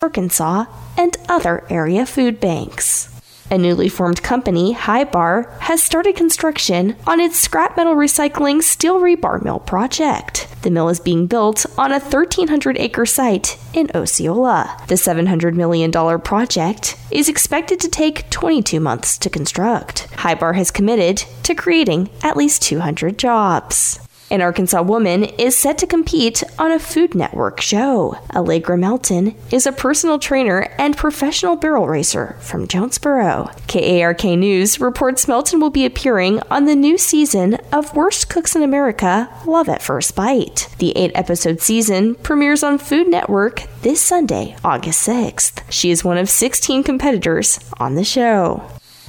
Arkansas, and other area food banks. A newly formed company, Hybar, has started construction on its scrap metal recycling steel rebar mill project. The mill is being built on a 1,300 acre site in Osceola. The $700 million project is expected to take 22 months to construct. Hybar has committed to creating at least 200 jobs. An Arkansas woman is set to compete on a Food Network show. Allegra Melton is a personal trainer and professional barrel racer from Jonesboro. KARK News reports Melton will be appearing on the new season of Worst Cooks in America Love at First Bite. The eight episode season premieres on Food Network this Sunday, August 6th. She is one of 16 competitors on the show.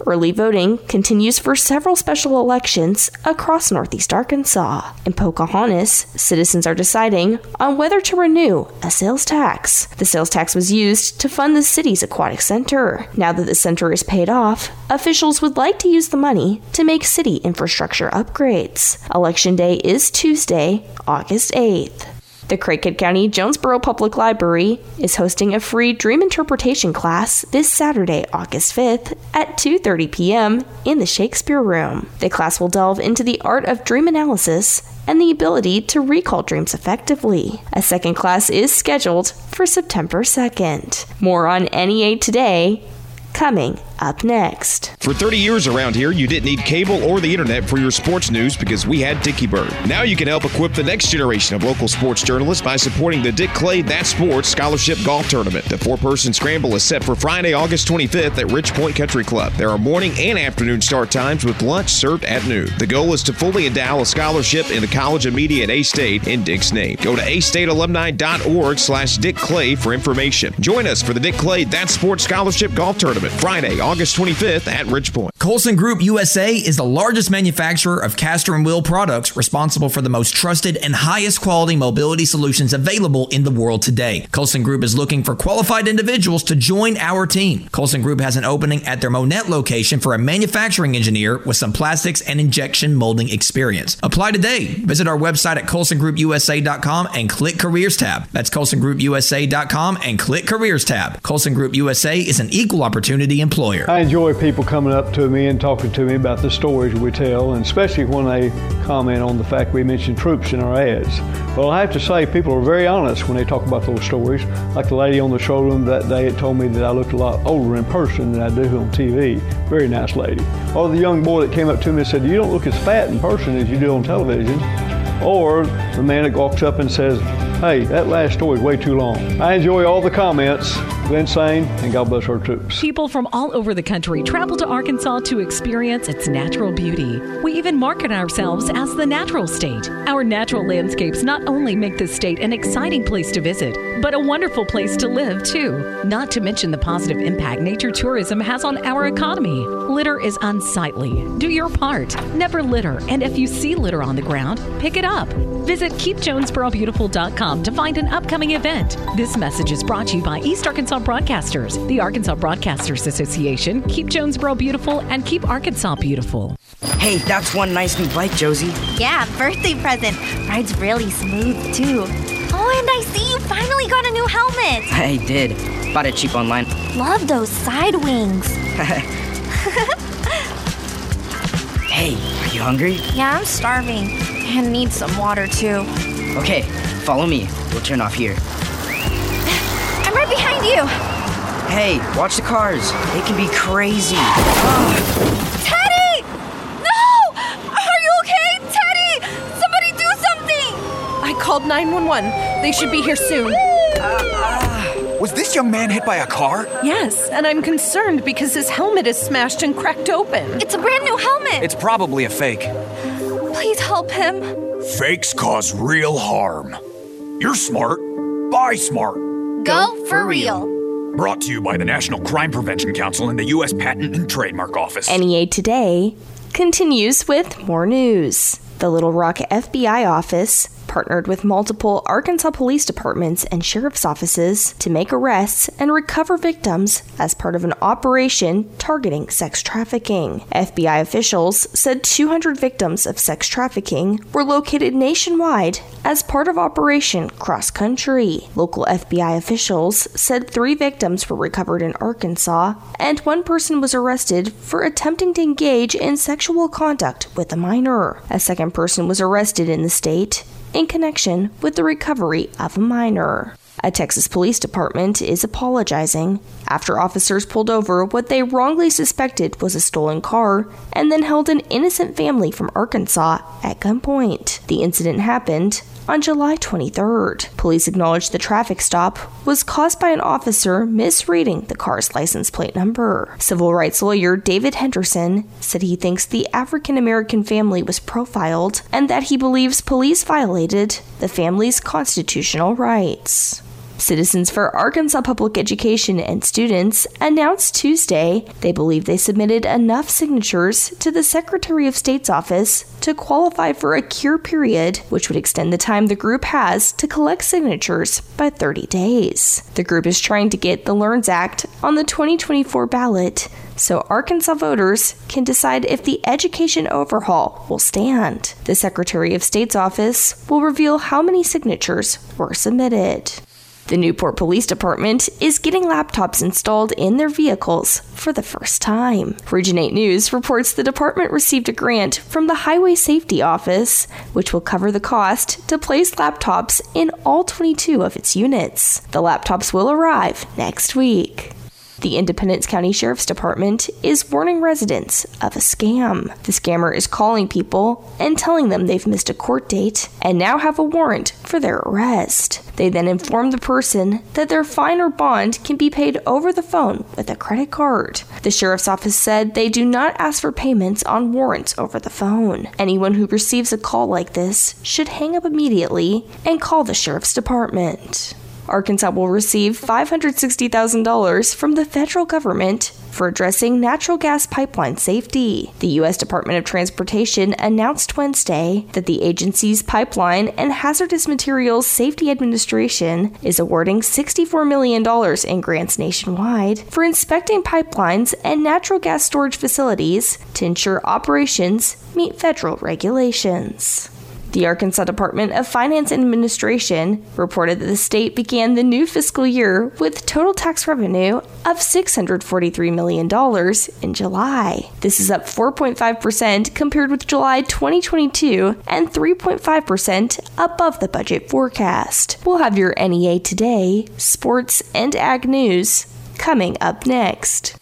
Early voting continues for several special elections across Northeast Arkansas. In Pocahontas, citizens are deciding on whether to renew a sales tax. The sales tax was used to fund the city's aquatic center. Now that the center is paid off, officials would like to use the money to make city infrastructure upgrades. Election day is Tuesday, August 8th. The Craighead County Jonesboro Public Library is hosting a free dream interpretation class this Saturday, August 5th at 2:30 p.m. in the Shakespeare Room. The class will delve into the art of dream analysis and the ability to recall dreams effectively. A second class is scheduled for September 2nd. More on NEA today coming up next. For 30 years around here, you didn't need cable or the internet for your sports news because we had Dicky Bird. Now you can help equip the next generation of local sports journalists by supporting the Dick Clay That Sports Scholarship Golf Tournament. The four person scramble is set for Friday, August 25th at Ridgepointe Country Club. There are morning and afternoon start times with lunch served at noon. The goal is to fully endow a scholarship in the College of Media at A State in Dick's name. Go to astatealumni.org slash Dick Clay for information. Join us for the Dick Clay That Sports Scholarship Golf Tournament Friday, August 25th at Ridgepointe. Colson Group USA is the largest manufacturer of caster and wheel products responsible for the most trusted and highest quality mobility solutions available in the world today. Colson Group is looking for qualified individuals to join our team. Colson Group has an opening at their Monette location for a manufacturing engineer with some plastics and injection molding experience. Apply today. Visit our website at colsongroupusa.com and click careers tab. That's colsongroupusa.com and click careers tab. Colson Group USA is an equal opportunity employer. I enjoy people coming up to me and talking to me about the stories we tell, and especially when they comment on the fact we mention troops in our ads. Well, I have to say, people are very honest when they talk about those stories. Like the lady on the showroom that day, it told me that I looked a lot older in person than I do on TV. Very nice lady. Or the young boy that came up to me and said, You don't look as fat in person as you do on television. Or the man that walks up and says, Hey, that last story is way too long. I enjoy all the comments. Glenn Sain, and God bless our troops. People from all over the country travel to Arkansas to experience its natural beauty. We even market ourselves as the natural state. Our natural landscapes not only make this state an exciting place to visit, but a wonderful place to live, too. Not to mention the positive impact nature tourism has on our economy. Litter is unsightly. Do your part. Never litter, and if you see litter on the ground, pick it up. Visit keepjonesborobeautiful.com to find an upcoming event. This message is brought to you by East Arkansas Broadcasters, the Arkansas Broadcasters Association, Keep Jonesboro Beautiful, and Keep Arkansas Beautiful. Hey, that's one nice new bike, Josie. Yeah, birthday present. Rides really smooth, too. Oh, and I see you finally got a new helmet. I did. Bought it cheap online. Love those side wings. hey, are you hungry? Yeah, I'm starving. And need some water, too. Okay, follow me. We'll turn off here. I'm right behind you. Hey, watch the cars. They can be crazy. Teddy! No! Are you okay? Teddy! Somebody do something! I called 911. They should be here soon. Uh, was this young man hit by a car? Yes, and I'm concerned because his helmet is smashed and cracked open. It's a brand new helmet. It's probably a fake. Please help him. Fakes cause real harm. You're smart. Buy smart. Go for real. Brought to you by the National Crime Prevention Council and the U.S. Patent and Trademark Office. NEA Today continues with more news. The Little Rock FBI office partnered with multiple Arkansas police departments and sheriff's offices to make arrests and recover victims as part of an operation targeting sex trafficking. FBI officials said 200 victims of sex trafficking were located nationwide as part of Operation Cross Country. Local FBI officials said three victims were recovered in Arkansas and one person was arrested for attempting to engage in sexual conduct with a minor. A second person was arrested in the state in connection with the recovery of a minor. A Texas police department is apologizing after officers pulled over what they wrongly suspected was a stolen car and then held an innocent family from Arkansas at gunpoint. The incident happened on July 23rd. Police acknowledged the traffic stop was caused by an officer misreading the car's license plate number. Civil rights lawyer David Henderson said he thinks the African American family was profiled and that he believes police violated the family's constitutional rights. Citizens for Arkansas Public Education and students announced Tuesday they believe they submitted enough signatures to the Secretary of State's office to qualify for a cure period, which would extend the time the group has to collect signatures by 30 days. The group is trying to get the LEARNS Act on the 2024 ballot so Arkansas voters can decide if the education overhaul will stand. The Secretary of State's office will reveal how many signatures were submitted. The Newport Police Department is getting laptops installed in their vehicles for the first time. Region 8 News reports the department received a grant from the Highway Safety Office, which will cover the cost to place laptops in all 22 of its units. The laptops will arrive next week. The Independence County Sheriff's Department is warning residents of a scam. The scammer is calling people and telling them they've missed a court date and now have a warrant for their arrest. They then inform the person that their fine or bond can be paid over the phone with a credit card. The sheriff's office said they do not ask for payments on warrants over the phone. Anyone who receives a call like this should hang up immediately and call the sheriff's department. Arkansas will receive $560,000 from the federal government for addressing natural gas pipeline safety. The U.S. Department of Transportation announced Wednesday that the agency's Pipeline and Hazardous Materials Safety Administration is awarding $64 million in grants nationwide for inspecting pipelines and natural gas storage facilities to ensure operations meet federal regulations. The Arkansas Department of Finance and Administration reported that the state began the new fiscal year with total tax revenue of $643 million in July. This is up 4.5% compared with July 2022 and 3.5% above the budget forecast. We'll have your NEA Today, sports, and ag news coming up next.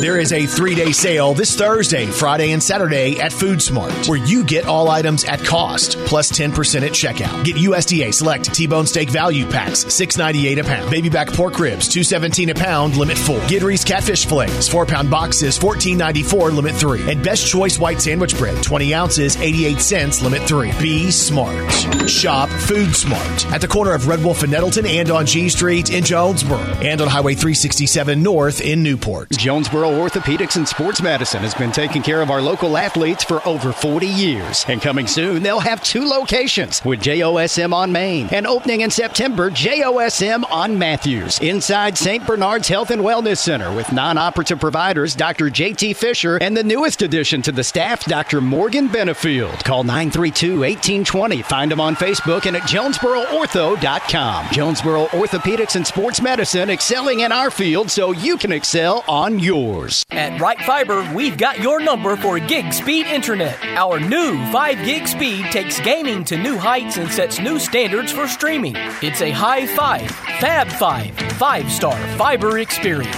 There is a three day sale this Thursday, Friday, and Saturday at Food Smart, where you get all items at cost plus 10% at checkout. Get USDA select T bone steak value packs, $6.98 a pound. Baby back pork ribs, $2.17 a pound, limit four. Gidry's catfish fillets, four pound boxes, $14.94, limit three. And best choice white sandwich bread, 20 ounces, 88 cents, limit three. Be smart. Shop Food Smart at the corner of Red Wolf and Nettleton and on G Street in Jonesboro and on Highway 367 North in Newport. Jonesboro Orthopedics and Sports Medicine has been taking care of our local athletes for over 40 years. And coming soon, they'll have two locations with JOSM on Main and opening in September, JOSM on Matthews. Inside St. Bernard's Health and Wellness Center with non operative providers Dr. JT Fisher and the newest addition to the staff, Dr. Morgan Benefield. Call 932 1820. Find them on Facebook and at JonesboroOrtho.com. Jonesboro Orthopedics and Sports Medicine excelling in our field so you can excel on yours. At Ritter Fiber, we've got your number for gig speed internet. Our new 5 gig speed takes gaming to new heights and sets new standards for streaming. It's a high five, Fab 5, 5 star fiber experience.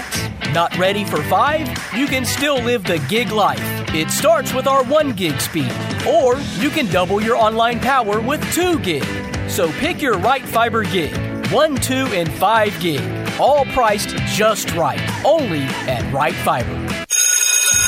Not ready for 5? You can still live the gig life. It starts with our 1 gig speed, or you can double your online power with 2 gig. So pick your right fiber gig 1, 2, and 5 gig. All priced just right. Only at Ritter Fiber.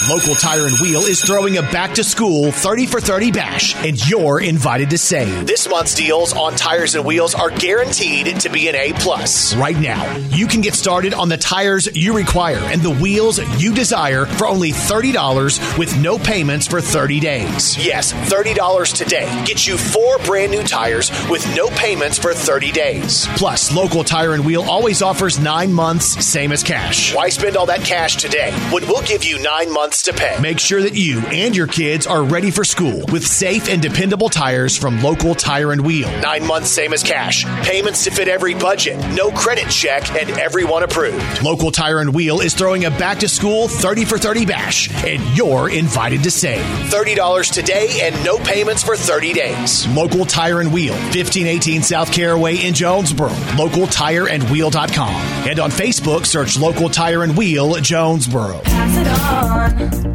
Local Tire and Wheel is throwing a back to school 30 for 30 bash, and you're invited to save. This month's deals on tires and wheels are guaranteed to be an A plus. Right now, you can get started on the tires you require and the wheels you desire for only $30 with no payments for 30 days. Yes, $30 today gets you four brand new tires with no payments for 30 days. Plus, Local Tire and Wheel always offers nine months, same as cash. Why spend all that cash today when we'll give you nine months to pay? Make sure that you and your kids are ready for school with safe and dependable tires from Local Tire and Wheel. Nine months, same as cash. Payments to fit every budget. No credit check and everyone approved. Local Tire and Wheel is throwing a back to school 30 for 30 bash, and you're invited to save. $30 today and no payments for 30 days. Local Tire and Wheel, 1518 South Caraway in Jonesboro. Local LocalTireandWheel.com. And on Facebook, search Local Tire and Wheel Jonesboro.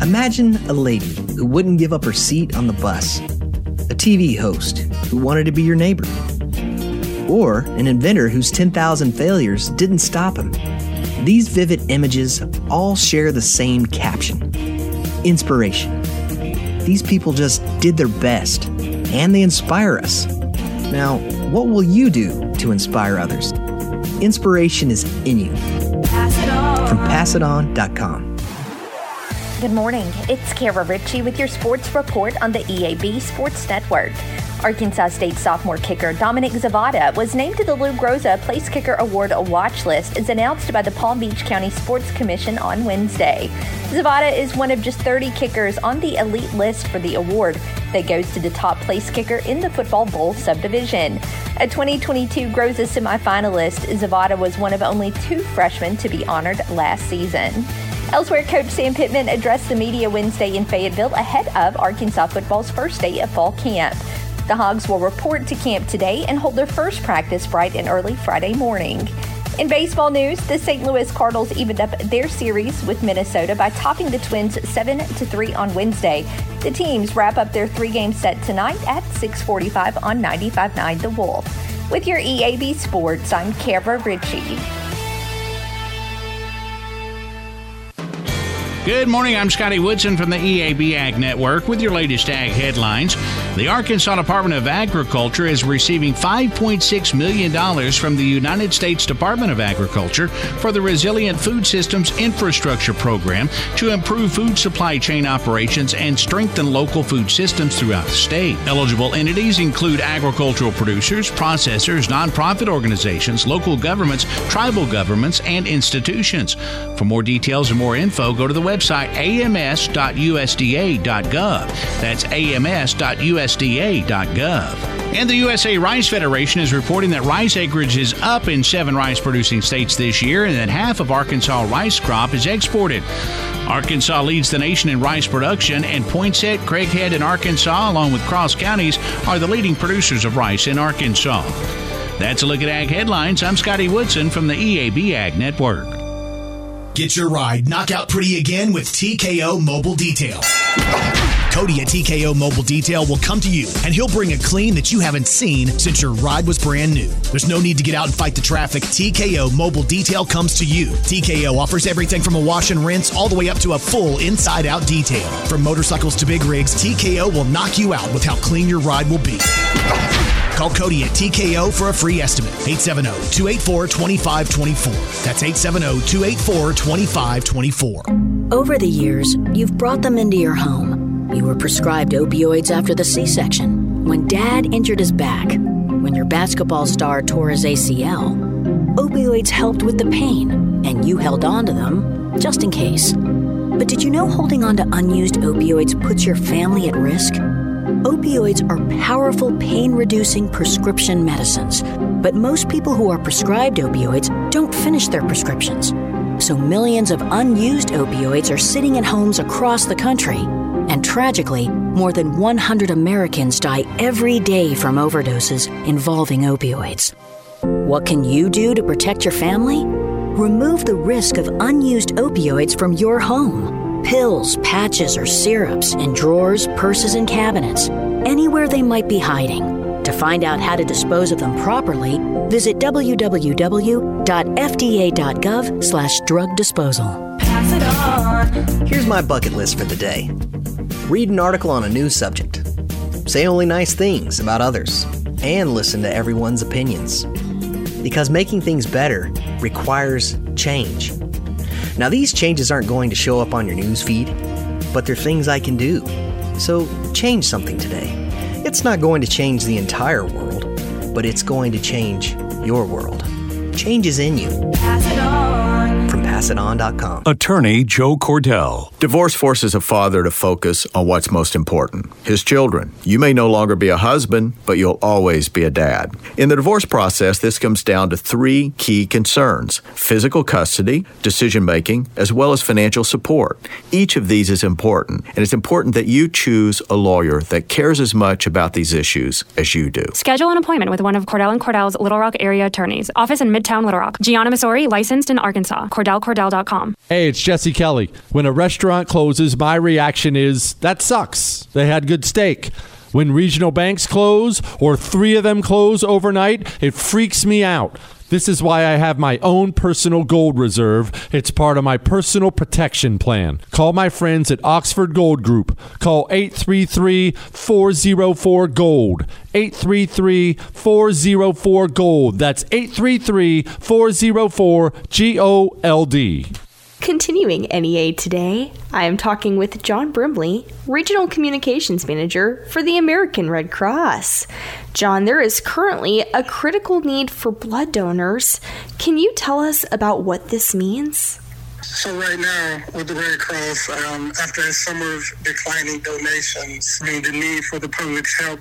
Imagine a lady who wouldn't give up her seat on the bus, a TV host who wanted to be your neighbor, or an inventor whose 10,000 failures didn't stop him. These vivid images all share the same caption inspiration. These people just did their best, and they inspire us. Now, what will you do to inspire others? Inspiration is in you. From PassItOn.com. Good morning. It's Kara Ritchie with your sports report on the EAB Sports Network. Arkansas State sophomore kicker Dominic Zavada was named to the Lou Groza Place Kicker Award watch list as announced by the Palm Beach County Sports Commission on Wednesday. Zavada is one of just 30 kickers on the elite list for the award that goes to the top place kicker in the Football Bowl subdivision. A 2022 Groza semifinalist, Zavada was one of only two freshmen to be honored last season. Elsewhere, Coach Sam Pittman addressed the media Wednesday in Fayetteville ahead of Arkansas football's first day of fall camp. The Hogs will report to camp today and hold their first practice bright and early Friday morning. In baseball news, the St. Louis Cardinals evened up their series with Minnesota by topping the Twins 7 to 3 on Wednesday. The teams wrap up their three-game set tonight at 6:45 on 95.9 The Wolf. With your EAB Sports, I'm Kara Ritchie. Good morning. I'm Scotty Woodson from the EAB Ag Network with your latest ag headlines. The Arkansas Department of Agriculture is receiving $5.6 million from the United States Department of Agriculture for the Resilient Food Systems Infrastructure Program to improve food supply chain operations and strengthen local food systems throughout the state. Eligible entities include agricultural producers, processors, nonprofit organizations, local governments, tribal governments, and institutions. For more details and more info, go to the website ams.usda.gov. That's ams.usda.gov. And the USA Rice Federation is reporting that rice acreage is up in seven rice producing states this year and that half of Arkansas rice crop is exported. Arkansas leads the nation in rice production, and Poinsett, Craighead, and Arkansas, along with Cross counties, are the leading producers of rice in Arkansas. That's a look at Ag Headlines. I'm Scotty Woodson from the EAB Ag Network. Get your ride knockout pretty again with TKO Mobile Detail. Cody at TKO Mobile Detail will come to you and he'll bring a clean that you haven't seen since your ride was brand new. There's no need to get out and fight the traffic. TKO Mobile Detail comes to you. TKO offers everything from a wash and rinse all the way up to a full inside out detail. From motorcycles to big rigs, TKO will knock you out with how clean your ride will be. Call Cody at TKO for a free estimate. 870 284 2524. That's 870 284 2524. Over the years, you've brought them into your home. You were prescribed opioids after the C section, when dad injured his back, when your basketball star tore his ACL. Opioids helped with the pain, and you held on to them just in case. But did you know holding on to unused opioids puts your family at risk? Opioids are powerful pain reducing prescription medicines, but most people who are prescribed opioids don't finish their prescriptions. So millions of unused opioids are sitting in homes across the country. And tragically, more than 100 Americans die every day from overdoses involving opioids. What can you do to protect your family? Remove the risk of unused opioids from your home pills, patches, or syrups in drawers, purses, and cabinets, anywhere they might be hiding. To find out how to dispose of them properly, visit www.fda.gov slash drug disposal. Pass it on. Here's my bucket list for the day. Read an article on a new subject. Say only nice things about others. And listen to everyone's opinions. Because making things better requires change. Now, these changes aren't going to show up on your news feed, but they're things I can do. So change something today. It's not going to change the entire world, but it's going to change your world. Change is in you. PassItOn.com. Attorney Joe Cordell. Divorce forces a father to focus on what's most important his children. You may no longer be a husband, but you'll always be a dad. In the divorce process, this comes down to three key concerns physical custody, decision making, as well as financial support. Each of these is important, and it's important that you choose a lawyer that cares as much about these issues as you do. Schedule an appointment with one of Cordell and Cordell's Little Rock area attorneys. Office in Midtown Little Rock. Gianna Missouri, licensed in Arkansas. CordellCordell.com. Hey, it's Jesse Kelly. When a restaurant closes, my reaction is that sucks. They had good steak. When regional banks close or three of them close overnight, it freaks me out. This is why I have my own personal gold reserve. It's part of my personal protection plan. Call my friends at Oxford Gold Group. Call 833 404 Gold. 833 404 Gold. That's 833 404 G O L D. Continuing NEA today, I am talking with John Brimley, Regional Communications Manager for the American Red Cross. John, there is currently a critical need for blood donors. Can you tell us about what this means? So right now, with the Red Cross, um, after a summer of declining donations, I mean, the need for the public's help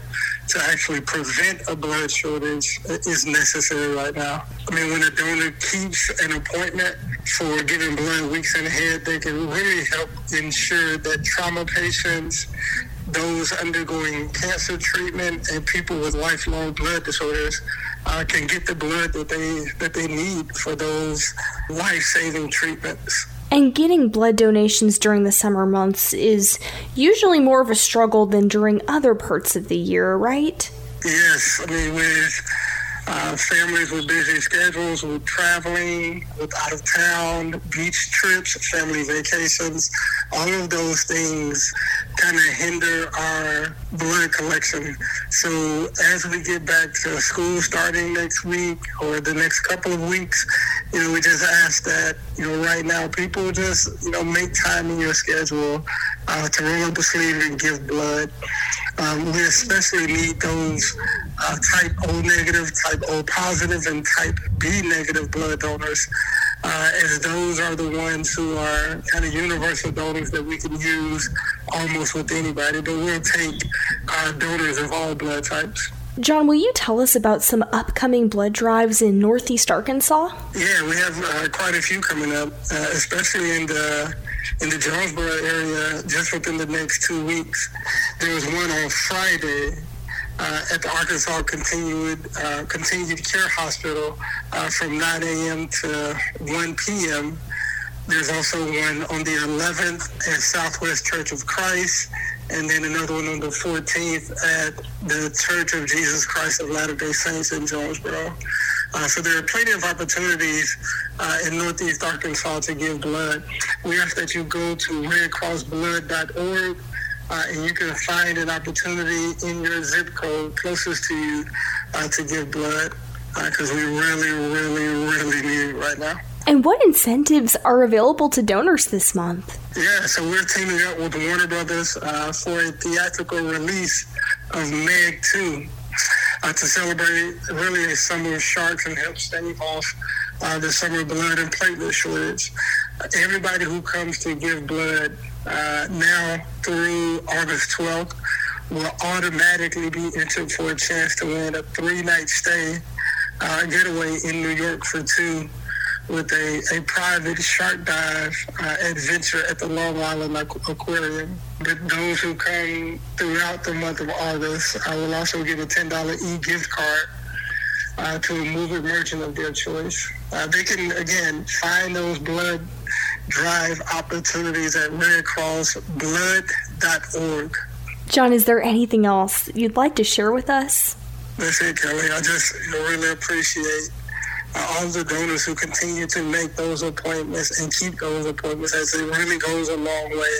to actually prevent a blood shortage is necessary right now. I mean, when a donor keeps an appointment for giving blood weeks in ahead, they can really help ensure that trauma patients, those undergoing cancer treatment, and people with lifelong blood disorders uh, can get the blood that they that they need for those life-saving treatments. And getting blood donations during the summer months is usually more of a struggle than during other parts of the year, right? Yes, I mean with uh, families with busy schedules, with traveling, with out of town, beach trips, family vacations, all of those things kind of hinder our blood collection. So as we get back to school starting next week or the next couple of weeks, you know, we just ask that, you know, right now people just, you know, make time in your schedule uh, to roll up a sleeve and give blood. Um, we especially need those uh, type O negative, type O positive, and type B negative blood donors, uh, as those are the ones who are kind of universal donors that we can use almost with anybody. But we'll take uh, donors of all blood types. John, will you tell us about some upcoming blood drives in Northeast Arkansas? Yeah, we have uh, quite a few coming up, uh, especially in the in the Jonesboro area just within the next two weeks. There was one on Friday uh, at the Arkansas Continued uh, Continued Care Hospital uh, from 9 a.m. to 1 p.m. There's also one on the 11th at Southwest Church of Christ, and then another one on the 14th at the Church of Jesus Christ of Latter-day Saints in Jonesboro. Uh, so there are plenty of opportunities uh, in Northeast Arkansas to give blood. We ask that you go to redcrossblood.org uh, and you can find an opportunity in your zip code closest to you uh, to give blood because uh, we really, really, really need it right now. And what incentives are available to donors this month? Yeah, so we're teaming up with Warner Brothers uh, for a theatrical release of Meg 2 uh, to celebrate really a summer of sharks and help stave off uh, the summer blood and platelet shortage. everybody who comes to give blood uh, now through August 12th will automatically be entered for a chance to win a three-night stay uh, getaway in New York for two with a, a private shark dive uh, adventure at the Long Island Aquarium. But those who come throughout the month of August, I will also give a $10 e-gift card uh, to a movie merchant of their choice. Uh, they can, again, find those blood drive opportunities at redcrossblood.org. John, is there anything else you'd like to share with us? That's it, Kelly. I just really appreciate all the donors who continue to make those appointments and keep those appointments as it really goes a long way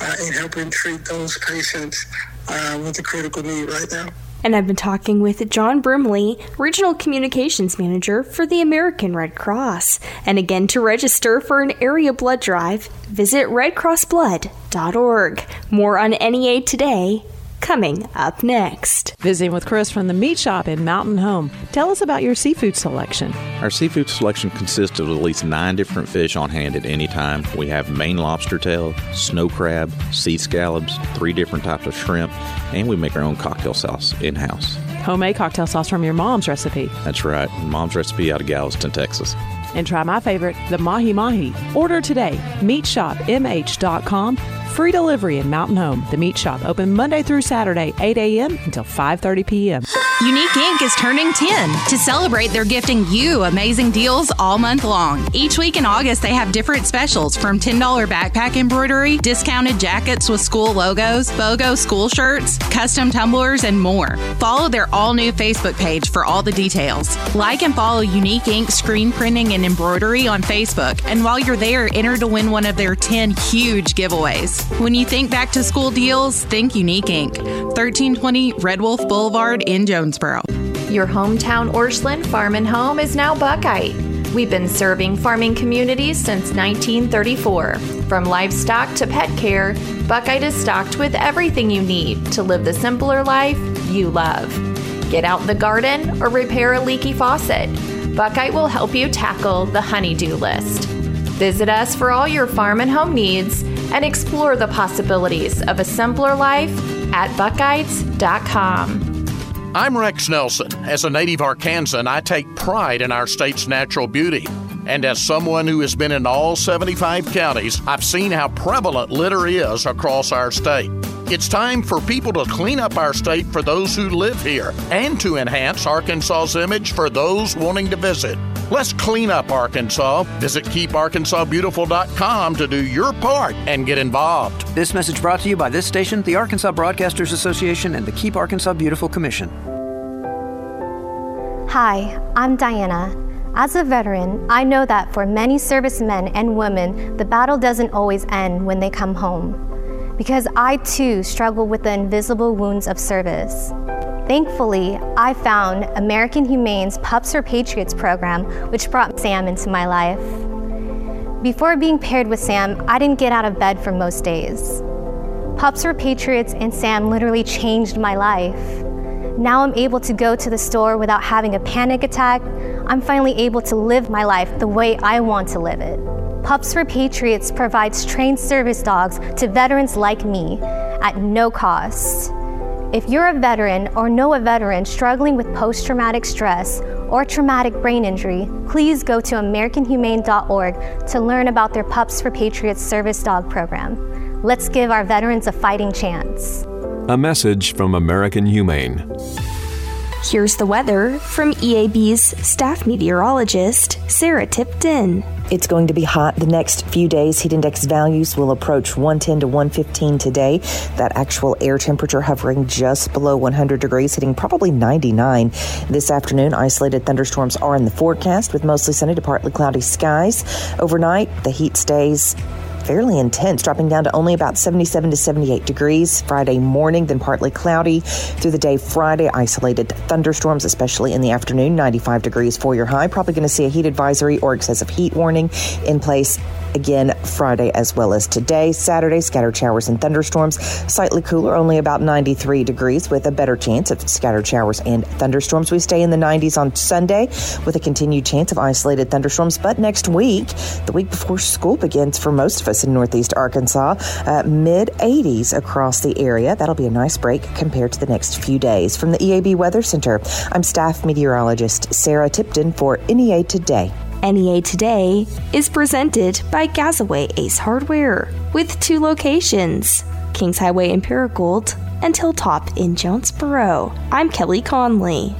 uh, in helping treat those patients uh, with a critical need right now. And I've been talking with John Brimley, Regional Communications Manager for the American Red Cross. And again, to register for an area blood drive, visit redcrossblood.org. More on NEA today coming up next. Visiting with Chris from the meat shop in Mountain Home. Tell us about your seafood selection. Our seafood selection consists of at least nine different fish on hand at any time. We have Maine lobster tail, snow crab, sea scallops, three different types of shrimp, and we make our own cocktail sauce in house. Homemade cocktail sauce from your mom's recipe. That's right, mom's recipe out of Galveston, Texas. And try my favorite, the Mahi Mahi. Order today, meatshopmh.com Free delivery in Mountain Home, the meat shop, open Monday through Saturday, 8 a.m. until 5:30 p.m. Unique Ink is turning 10. To celebrate, they're gifting you amazing deals all month long. Each week in August, they have different specials from $10 backpack embroidery, discounted jackets with school logos, BOGO school shirts, custom tumblers, and more. Follow their all new Facebook page for all the details. Like and follow Unique Ink screen printing and embroidery on Facebook. And while you're there, enter to win one of their 10 huge giveaways. When you think back to school deals, think Unique Ink. 1320 Red Wolf Boulevard in Jonesboro. Your hometown Orscheln Farm and Home is now Buchheit. We've been serving farming communities since 1934. From livestock to pet care, Buchheit is stocked with everything you need to live the simpler life you love. Get out in the garden or repair a leaky faucet. Buchheit will help you tackle the honeydew list. Visit us for all your farm and home needs and explore the possibilities of a simpler life at buchheits.com. I'm Rex Nelson. As a native Arkansan, I take pride in our state's natural beauty. And as someone who has been in all 75 counties, I've seen how prevalent litter is across our state. It's time for people to clean up our state for those who live here and to enhance Arkansas's image for those wanting to visit. Let's clean up Arkansas. Visit keeparkansasbeautiful.com to do your part and get involved. This message brought to you by this station, the Arkansas Broadcasters Association, and the Keep Arkansas Beautiful Commission. Hi, I'm Diana. As a veteran, I know that for many servicemen and women, the battle doesn't always end when they come home. Because I too struggle with the invisible wounds of service. Thankfully, I found American Humane's Pups for Patriots program, which brought Sam into my life. Before being paired with Sam, I didn't get out of bed for most days. Pups for Patriots and Sam literally changed my life. Now I'm able to go to the store without having a panic attack. I'm finally able to live my life the way I want to live it. Pups for Patriots provides trained service dogs to veterans like me at no cost. If you're a veteran or know a veteran struggling with post traumatic stress or traumatic brain injury, please go to AmericanHumane.org to learn about their Pups for Patriots service dog program. Let's give our veterans a fighting chance. A message from American Humane. Here's the weather from EAB's staff meteorologist, Sarah Tipton. It's going to be hot the next few days. Heat index values will approach 110 to 115 today. That actual air temperature hovering just below 100 degrees, hitting probably 99. This afternoon, isolated thunderstorms are in the forecast with mostly sunny to partly cloudy skies. Overnight, the heat stays fairly intense, dropping down to only about 77 to 78 degrees Friday morning, then partly cloudy through the day Friday. Isolated thunderstorms, especially in the afternoon, 95 degrees for your high. Probably going to see a heat advisory or excessive heat warning in place again Friday as well as today. Saturday, scattered showers and thunderstorms. Slightly cooler, only about 93 degrees with a better chance of scattered showers and thunderstorms. We stay in the 90s on Sunday with a continued chance of isolated thunderstorms. But next week, the week before school begins for most of us in Northeast Arkansas, uh, mid 80s across the area. That'll be a nice break compared to the next few days. From the EAB Weather Center, I'm staff meteorologist Sarah Tipton for NEA Today. NEA Today is presented by Gazaway Ace Hardware with two locations Kings Highway in Paragould and Hilltop in Jonesboro. I'm Kelly Connelly.